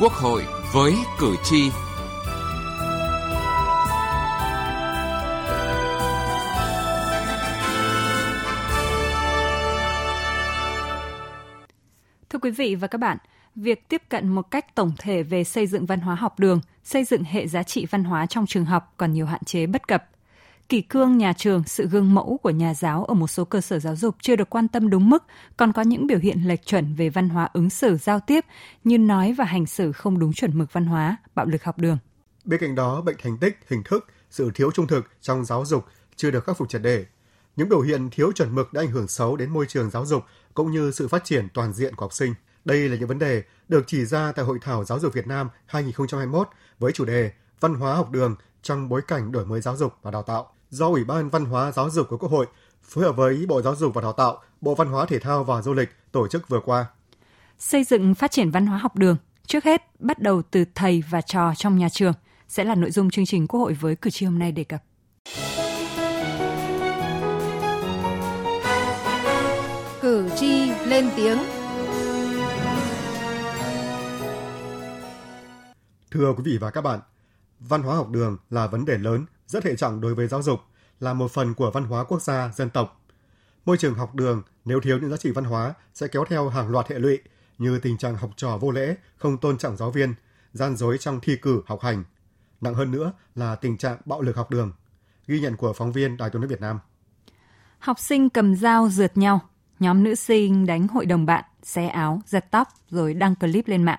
Quốc hội với cử tri. Thưa quý vị và các bạn, việc tiếp cận một cách tổng thể về xây dựng văn hóa học đường, xây dựng hệ giá trị văn hóa trong trường học còn nhiều hạn chế bất cập kỷ cương nhà trường, sự gương mẫu của nhà giáo ở một số cơ sở giáo dục chưa được quan tâm đúng mức, còn có những biểu hiện lệch chuẩn về văn hóa ứng xử giao tiếp như nói và hành xử không đúng chuẩn mực văn hóa, bạo lực học đường. Bên cạnh đó, bệnh thành tích, hình thức, sự thiếu trung thực trong giáo dục chưa được khắc phục triệt đề. Những biểu hiện thiếu chuẩn mực đã ảnh hưởng xấu đến môi trường giáo dục cũng như sự phát triển toàn diện của học sinh. Đây là những vấn đề được chỉ ra tại Hội thảo Giáo dục Việt Nam 2021 với chủ đề Văn hóa học đường trong bối cảnh đổi mới giáo dục và đào tạo do Ủy ban Văn hóa Giáo dục của Quốc hội phối hợp với Bộ Giáo dục và Đào tạo, Bộ Văn hóa Thể thao và Du lịch tổ chức vừa qua. Xây dựng phát triển văn hóa học đường, trước hết bắt đầu từ thầy và trò trong nhà trường sẽ là nội dung chương trình Quốc hội với cử tri hôm nay đề cập. Cử tri lên tiếng. Thưa quý vị và các bạn, văn hóa học đường là vấn đề lớn rất hệ trọng đối với giáo dục, là một phần của văn hóa quốc gia, dân tộc. Môi trường học đường nếu thiếu những giá trị văn hóa sẽ kéo theo hàng loạt hệ lụy như tình trạng học trò vô lễ, không tôn trọng giáo viên, gian dối trong thi cử học hành. Nặng hơn nữa là tình trạng bạo lực học đường. Ghi nhận của phóng viên Đài tiếng nói Việt Nam. Học sinh cầm dao rượt nhau, nhóm nữ sinh đánh hội đồng bạn, xé áo, giật tóc rồi đăng clip lên mạng.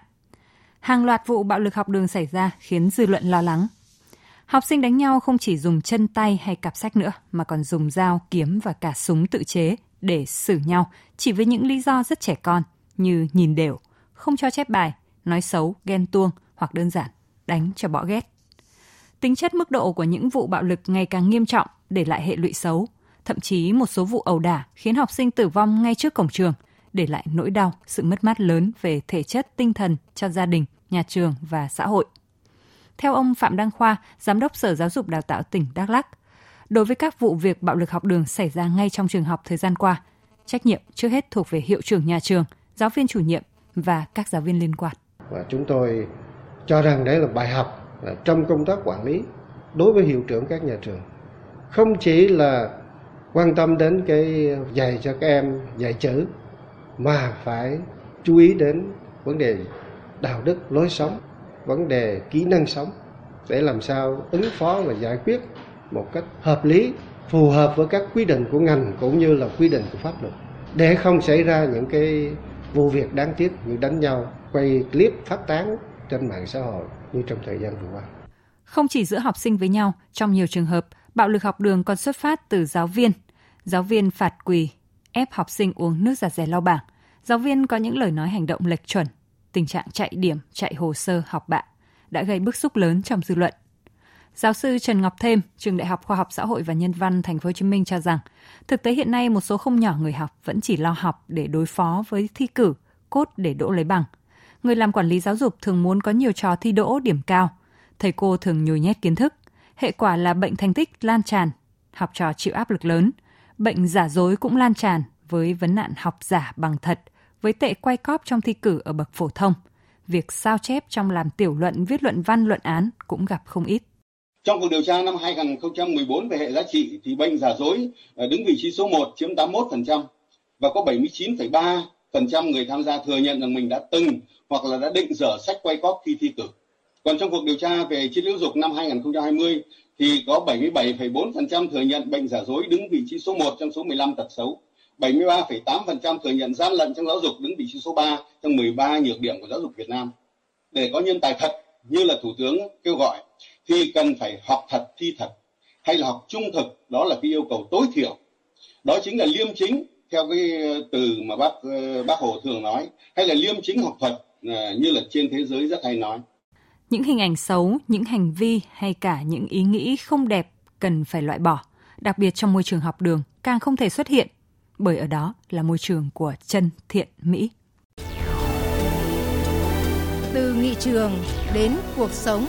Hàng loạt vụ bạo lực học đường xảy ra khiến dư luận lo lắng. Học sinh đánh nhau không chỉ dùng chân tay hay cặp sách nữa mà còn dùng dao, kiếm và cả súng tự chế để xử nhau chỉ với những lý do rất trẻ con như nhìn đều, không cho chép bài, nói xấu, ghen tuông hoặc đơn giản đánh cho bỏ ghét. Tính chất mức độ của những vụ bạo lực ngày càng nghiêm trọng để lại hệ lụy xấu, thậm chí một số vụ ẩu đả khiến học sinh tử vong ngay trước cổng trường, để lại nỗi đau, sự mất mát lớn về thể chất, tinh thần cho gia đình, nhà trường và xã hội. Theo ông Phạm Đăng Khoa, Giám đốc Sở Giáo dục Đào tạo tỉnh Đắk Lắk, đối với các vụ việc bạo lực học đường xảy ra ngay trong trường học thời gian qua, trách nhiệm trước hết thuộc về hiệu trưởng nhà trường, giáo viên chủ nhiệm và các giáo viên liên quan. Và chúng tôi cho rằng đấy là bài học trong công tác quản lý đối với hiệu trưởng các nhà trường. Không chỉ là quan tâm đến cái dạy cho các em dạy chữ mà phải chú ý đến vấn đề đạo đức lối sống vấn đề kỹ năng sống để làm sao ứng phó và giải quyết một cách hợp lý phù hợp với các quy định của ngành cũng như là quy định của pháp luật để không xảy ra những cái vụ việc đáng tiếc như đánh nhau quay clip phát tán trên mạng xã hội như trong thời gian vừa qua. Không chỉ giữa học sinh với nhau, trong nhiều trường hợp, bạo lực học đường còn xuất phát từ giáo viên. Giáo viên phạt quỳ, ép học sinh uống nước giặt rẻ lau bảng. Giáo viên có những lời nói hành động lệch chuẩn, tình trạng chạy điểm, chạy hồ sơ học bạ đã gây bức xúc lớn trong dư luận. Giáo sư Trần Ngọc Thêm, trường Đại học Khoa học Xã hội và Nhân văn Thành phố Hồ Chí Minh cho rằng, thực tế hiện nay một số không nhỏ người học vẫn chỉ lo học để đối phó với thi cử, cốt để đỗ lấy bằng. Người làm quản lý giáo dục thường muốn có nhiều trò thi đỗ điểm cao. Thầy cô thường nhồi nhét kiến thức. Hệ quả là bệnh thành tích lan tràn, học trò chịu áp lực lớn. Bệnh giả dối cũng lan tràn với vấn nạn học giả bằng thật – với tệ quay cóp trong thi cử ở bậc phổ thông. Việc sao chép trong làm tiểu luận, viết luận văn, luận án cũng gặp không ít. Trong cuộc điều tra năm 2014 về hệ giá trị thì bệnh giả dối à, đứng vị trí số 1 chiếm 81% và có 79,3% người tham gia thừa nhận rằng mình đã từng hoặc là đã định dở sách quay cóp khi thi cử. Còn trong cuộc điều tra về triết lưu dục năm 2020 thì có 77,4% thừa nhận bệnh giả dối đứng vị trí số 1 trong số 15 tật xấu 73,8% thừa nhận gian lận trong giáo dục đứng vị trí số 3 trong 13 nhược điểm của giáo dục Việt Nam. Để có nhân tài thật như là Thủ tướng kêu gọi thì cần phải học thật thi thật hay là học trung thực đó là cái yêu cầu tối thiểu. Đó chính là liêm chính theo cái ờ, từ mà bác ờ, bác Hồ thường nói hay là liêm chính học thuật ờ, như là trên thế giới rất hay nói. Những hình ảnh xấu, những hành vi hay cả những ý nghĩ không đẹp cần phải loại bỏ, đặc biệt trong môi trường học đường càng không thể xuất hiện bởi ở đó là môi trường của chân thiện mỹ. Từ nghị trường đến cuộc sống.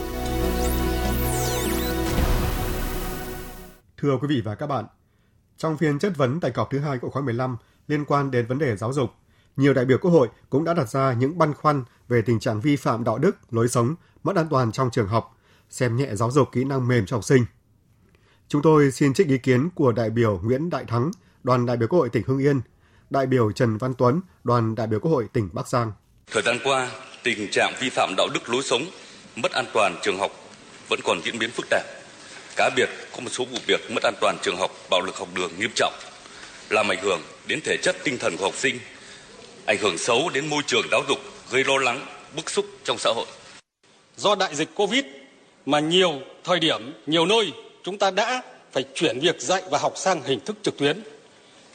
Thưa quý vị và các bạn, trong phiên chất vấn tại cọc thứ hai của khóa 15 liên quan đến vấn đề giáo dục, Nhiều đại biểu Quốc hội cũng đã đặt ra những băn khoăn về tình trạng vi phạm đạo đức, lối sống, mất an toàn trong trường học, xem nhẹ giáo dục kỹ năng mềm cho học sinh. Chúng tôi xin trích ý kiến của đại biểu Nguyễn Đại Thắng, đoàn đại biểu Quốc hội tỉnh Hưng Yên, đại biểu Trần Văn Tuấn, đoàn đại biểu Quốc hội tỉnh Bắc Giang. Thời gian qua, tình trạng vi phạm đạo đức lối sống, mất an toàn trường học vẫn còn diễn biến phức tạp. Cá biệt có một số vụ việc mất an toàn trường học, bạo lực học đường nghiêm trọng, làm ảnh hưởng đến thể chất tinh thần của học sinh, ảnh hưởng xấu đến môi trường giáo dục, gây lo lắng, bức xúc trong xã hội. Do đại dịch Covid mà nhiều thời điểm, nhiều nơi chúng ta đã phải chuyển việc dạy và học sang hình thức trực tuyến.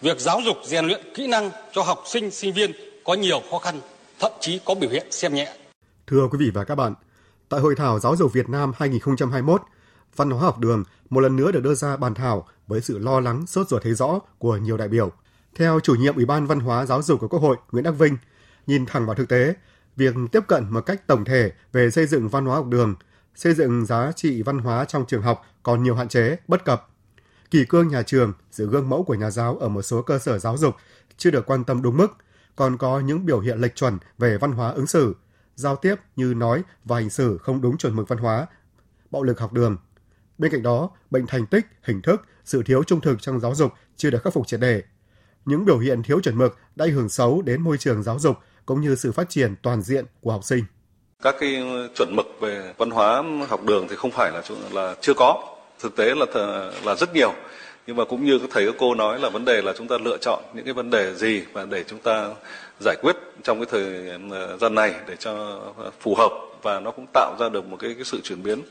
Việc giáo dục rèn luyện kỹ năng cho học sinh, sinh viên có nhiều khó khăn, thậm chí có biểu hiện xem nhẹ. Thưa quý vị và các bạn, tại Hội thảo Giáo dục Việt Nam 2021, văn hóa học đường một lần nữa được đưa ra bàn thảo với sự lo lắng sốt ruột thấy rõ của nhiều đại biểu. Theo chủ nhiệm Ủy ban Văn hóa Giáo dục của Quốc hội Nguyễn Đắc Vinh, nhìn thẳng vào thực tế, việc tiếp cận một cách tổng thể về xây dựng văn hóa học đường, xây dựng giá trị văn hóa trong trường học còn nhiều hạn chế, bất cập. Kỳ cương nhà trường, sự gương mẫu của nhà giáo ở một số cơ sở giáo dục chưa được quan tâm đúng mức, còn có những biểu hiện lệch chuẩn về văn hóa ứng xử, giao tiếp như nói và hành xử không đúng chuẩn mực văn hóa, bạo lực học đường. Bên cạnh đó, bệnh thành tích, hình thức, sự thiếu trung thực trong giáo dục chưa được khắc phục triệt đề. Những biểu hiện thiếu chuẩn mực đã ảnh hưởng xấu đến môi trường giáo dục cũng như sự phát triển toàn diện của học sinh. Các cái chuẩn mực về văn hóa học đường thì không phải là là chưa có, thực tế là là rất nhiều. Nhưng mà cũng như các thầy các cô nói là vấn đề là chúng ta lựa chọn những cái vấn đề gì và để chúng ta giải quyết trong cái thời ờ, gian này để cho phù hợp và nó cũng tạo ra được một cái, cái sự chuyển biến.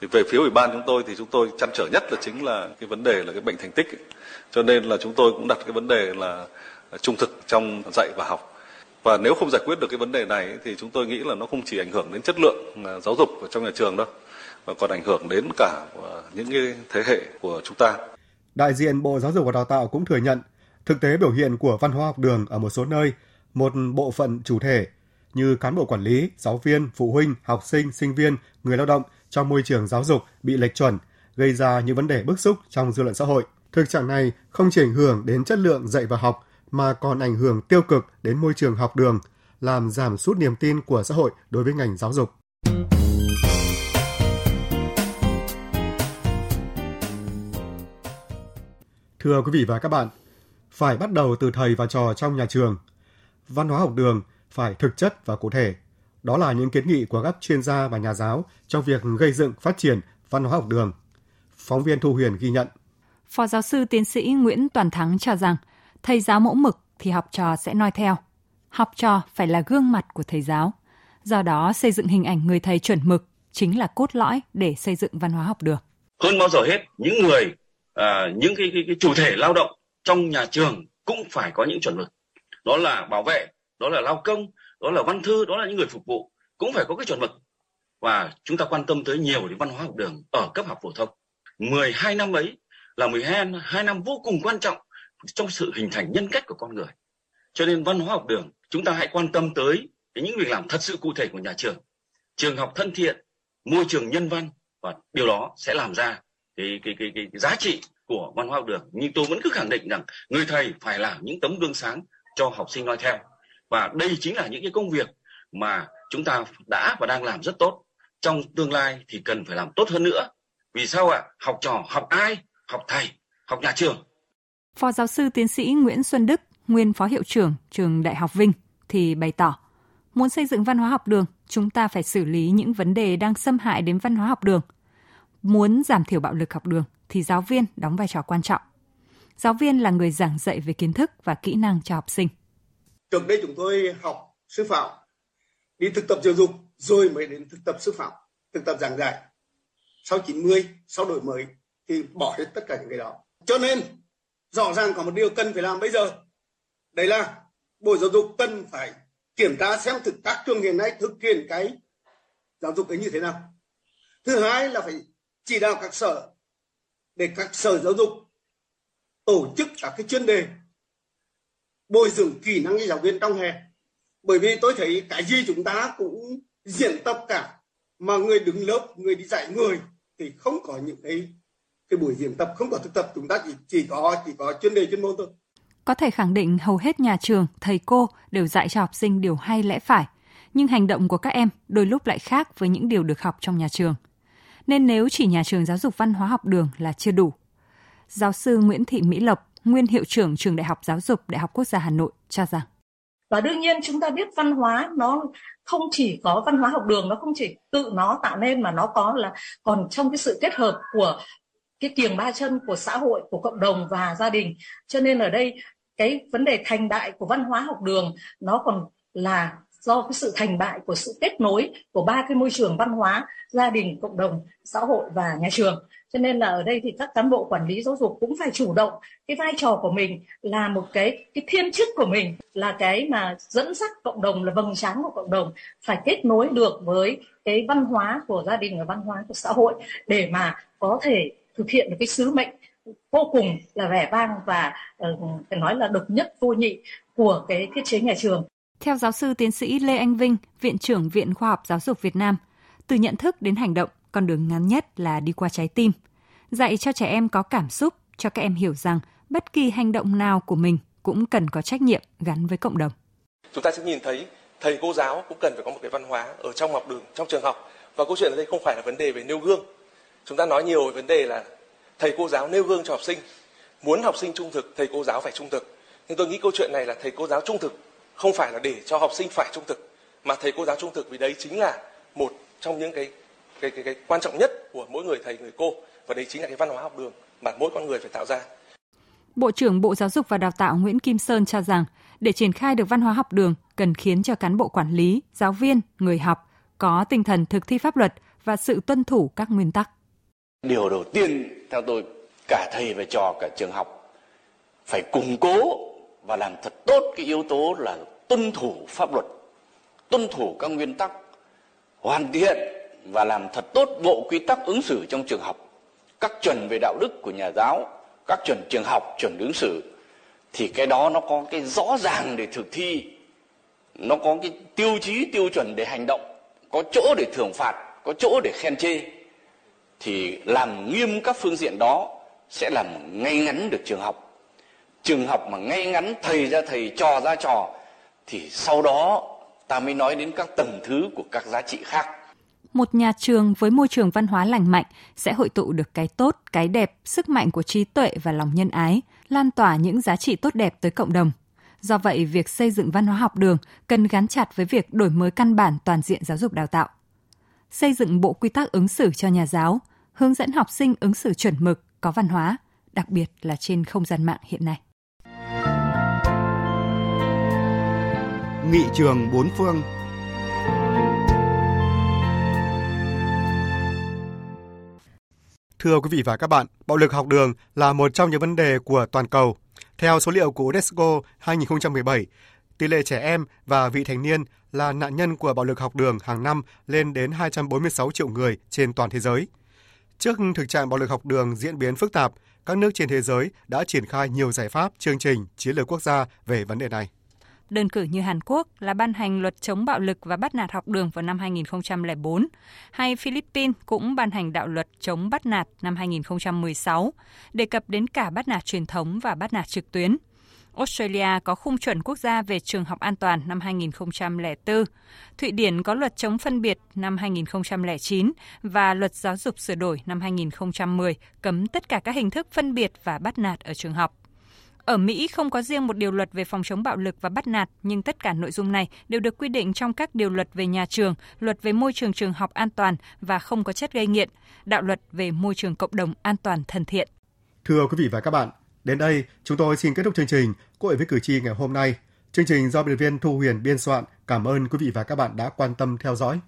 Thì về phía ủy ban chúng tôi thì chúng tôi chăn trở nhất là chính là cái vấn đề là cái bệnh thành tích. Ấy. cho nên là chúng tôi cũng đặt cái vấn đề là trung thực trong dạy và học. Và nếu không giải quyết được cái vấn đề này thì chúng tôi nghĩ là nó không chỉ ảnh hưởng đến chất lượng ờ, giáo dục ở trong nhà trường đâu mà còn ảnh hưởng đến cả những cái thế hệ của chúng ta Đại diện Bộ Giáo dục và Đào tạo cũng thừa nhận, thực tế biểu hiện của văn hóa học đường ở một số nơi, một bộ phận chủ thể như cán bộ quản lý, giáo viên, phụ huynh, học sinh, sinh viên, người lao động trong môi trường giáo dục bị lệch chuẩn, gây ra những vấn đề bức xúc trong dư luận xã hội. Thực trạng này không chỉ ảnh hưởng đến chất lượng dạy và học mà còn ảnh hưởng tiêu cực đến môi trường học đường, làm giảm sút niềm tin của xã hội đối với ngành giáo dục. Thưa quý vị và các bạn, phải bắt đầu từ thầy và trò trong nhà trường. Văn hóa học đường phải thực chất và cụ thể. Đó là những kiến nghị của các chuyên gia và nhà giáo trong việc gây dựng phát triển văn hóa học đường. Phóng viên Thu Huyền ghi nhận. Phó giáo sư tiến sĩ Nguyễn Toàn Thắng cho rằng, thầy giáo mẫu mực thì học trò sẽ noi theo. Học trò phải là gương mặt của thầy giáo. Do đó, xây dựng hình ảnh người thầy chuẩn mực chính là cốt lõi để xây dựng văn hóa học đường. Hơn bao giờ hết, những người à, những cái, cái, cái chủ thể lao động trong nhà trường cũng phải có những chuẩn mực đó là bảo vệ đó là lao công đó là văn thư đó là những người phục vụ cũng phải có cái chuẩn mực và chúng ta quan tâm tới nhiều đến văn hóa học đường ở cấp học phổ thông. 12 năm ấy là 12 hai năm vô cùng quan trọng trong sự hình thành nhân cách của con người. Cho nên văn hóa học đường chúng ta hãy quan tâm tới những việc làm thật sự cụ thể của nhà trường. Trường học thân thiện môi trường nhân văn và điều đó sẽ làm ra cái cái cái cái, cái giá trị của văn hóa học đường. Nhưng tôi vẫn cứ khẳng định rằng người thầy phải là những tấm gương sáng cho học sinh noi theo. Và đây chính là những cái công việc mà chúng ta đã và đang làm rất tốt. Trong tương lai thì cần phải làm tốt hơn nữa. Vì sao ạ? Học trò học ai? Học thầy học nhà trường. Phó giáo sư tiến sĩ nguyễn xuân đức nguyên phó hiệu trưởng trường đại học vinh thì bày tỏ muốn xây dựng văn hóa học đường chúng ta phải xử lý những vấn đề đang xâm hại đến văn hóa học đường. Muốn giảm thiểu bạo lực học đường thì giáo viên đóng vai trò quan trọng. Giáo viên là người giảng dạy về kiến thức và kỹ năng cho học sinh. Trước đây chúng tôi học sư phạm, đi thực tập giáo dục rồi mới đến thực tập sư phạm, thực tập giảng dạy. Sau 90, sau đổi mới thì bỏ hết tất cả những cái đó. Cho nên rõ ràng có một điều cần phải làm bây giờ. Đấy là Bộ Giáo dục cần phải kiểm tra xem thực các trường hiện nay thực hiện cái giáo dục ấy như thế nào. Thứ hai là phải chỉ đạo các sở để các sở giáo dục tổ chức các cái chuyên đề bồi dưỡng kỹ năng cho giáo viên trong hè. Bởi vì tôi thấy cái gì chúng ta cũng diễn tập cả mà người đứng lớp người đi dạy người thì không có những cái cái buổi diễn tập không có thực tập. Chúng ta chỉ chỉ có chỉ có chuyên đề chuyên môn thôi. Có thể khẳng định hầu hết nhà trường, thầy cô đều dạy cho học sinh điều hay lẽ phải, nhưng hành động của các em đôi lúc lại khác với những điều được học trong nhà trường. Nên nếu chỉ nhà trường giáo dục văn hóa học đường là chưa đủ. Giáo sư Nguyễn Thị Mỹ Lộc, nguyên hiệu trưởng trường Đại học Giáo dục Đại học Quốc gia Hà Nội cho rằng và đương nhiên chúng ta biết văn hóa nó không chỉ có văn hóa học đường nó không chỉ tự nó tạo nên mà nó có là còn trong cái sự kết hợp của cái kiềng ba chân của xã hội của cộng đồng và gia đình cho nên ở đây cái vấn đề thành đại của văn hóa học đường nó còn là do cái sự thành bại của sự kết nối của ba cái môi trường văn hóa gia đình cộng đồng xã hội và nhà trường cho nên là ở đây thì các cán bộ quản lý giáo dục cũng phải chủ động cái vai trò của mình là một cái cái thiên chức của mình là cái mà dẫn dắt cộng đồng là vầng sáng của cộng đồng phải kết nối được với cái văn hóa của gia đình và văn hóa của xã hội để mà có thể thực hiện được cái sứ mệnh vô cùng là vẻ vang và uh, phải nói là độc nhất vô nhị của cái thiết chế nhà trường. Theo giáo sư tiến sĩ Lê Anh Vinh, Viện trưởng Viện Khoa học Giáo dục Việt Nam, từ nhận thức đến hành động, con đường ngắn nhất là đi qua trái tim. Dạy cho trẻ em có cảm xúc, cho các em hiểu rằng bất kỳ hành động nào của mình cũng cần có trách nhiệm gắn với cộng đồng. Chúng ta sẽ nhìn thấy thầy cô giáo cũng cần phải có một cái văn hóa ở trong học đường, trong trường học. Và câu chuyện ở đây không phải là vấn đề về nêu gương. Chúng ta nói nhiều về vấn đề là thầy cô giáo nêu gương cho học sinh. Muốn học sinh trung thực, thầy cô giáo phải trung thực. Nhưng tôi nghĩ câu chuyện này là thầy cô giáo trung thực không phải là để cho học sinh phải trung thực mà thầy cô giáo trung thực vì đấy chính là một trong những cái cái cái, cái quan trọng nhất của mỗi người thầy người cô và đấy chính là cái văn hóa học đường mà mỗi con người phải tạo ra. Bộ trưởng Bộ Giáo dục và Đào tạo Nguyễn Kim Sơn cho rằng để triển khai được văn hóa học đường cần khiến cho cán bộ quản lý, giáo viên, người học có tinh thần thực thi pháp luật và sự tuân thủ các nguyên tắc. Điều đầu tiên theo tôi cả thầy và trò cả trường học phải củng cố và làm thật tốt cái yếu tố là tuân thủ pháp luật, tuân thủ các nguyên tắc, hoàn thiện và làm thật tốt bộ quy tắc ứng xử trong trường học, các chuẩn về đạo đức của nhà giáo, các chuẩn trường học, chuẩn ứng xử thì cái đó nó có cái rõ ràng để thực thi, nó có cái tiêu chí tiêu chuẩn để hành động, có chỗ để thưởng phạt, có chỗ để khen chê thì làm nghiêm các phương diện đó sẽ làm ngay ngắn được trường học trường học mà ngay ngắn thầy ra thầy trò ra trò thì sau đó ta mới nói đến các tầng thứ của các giá trị khác một nhà trường với môi trường văn hóa lành mạnh sẽ hội tụ được cái tốt, cái đẹp, sức mạnh của trí tuệ và lòng nhân ái, lan tỏa những giá trị tốt đẹp tới cộng đồng. Do vậy, việc xây dựng văn hóa học đường cần gắn chặt với việc đổi mới căn bản toàn diện giáo dục đào tạo. Xây dựng bộ quy tắc ứng xử cho nhà giáo, hướng dẫn học sinh ứng xử chuẩn mực, có văn hóa, đặc biệt là trên không gian mạng hiện nay. Nghị trường bốn phương Thưa quý vị và các bạn, bạo lực học đường là một trong những vấn đề của toàn cầu. Theo số liệu của UNESCO 2017, tỷ lệ trẻ em và vị thành niên là nạn nhân của bạo lực học đường hàng năm lên đến 246 triệu người trên toàn thế giới. Trước thực trạng bạo lực học đường diễn biến phức tạp, các nước trên thế giới đã triển khai nhiều giải pháp, chương trình, chiến lược quốc gia về vấn đề này. Đơn cử như Hàn Quốc là ban hành luật chống bạo lực và bắt nạt học đường vào năm 2004, hay Philippines cũng ban hành đạo luật chống bắt nạt năm 2016, đề cập đến cả bắt nạt truyền thống và bắt nạt trực tuyến. Australia có khung chuẩn quốc gia về trường học an toàn năm 2004, Thụy Điển có luật chống phân biệt năm 2009 và luật giáo dục sửa đổi năm 2010 cấm tất cả các hình thức phân biệt và bắt nạt ở trường học. Ở Mỹ không có riêng một điều luật về phòng chống bạo lực và bắt nạt, nhưng tất cả nội dung này đều được quy định trong các điều luật về nhà trường, luật về môi trường trường học an toàn và không có chất gây nghiện, đạo luật về môi trường cộng đồng an toàn thân thiện. Thưa quý vị và các bạn, đến đây chúng tôi xin kết thúc chương trình Cội với cử tri ngày hôm nay. Chương trình do biên viên Thu Huyền biên soạn. Cảm ơn quý vị và các bạn đã quan tâm theo dõi.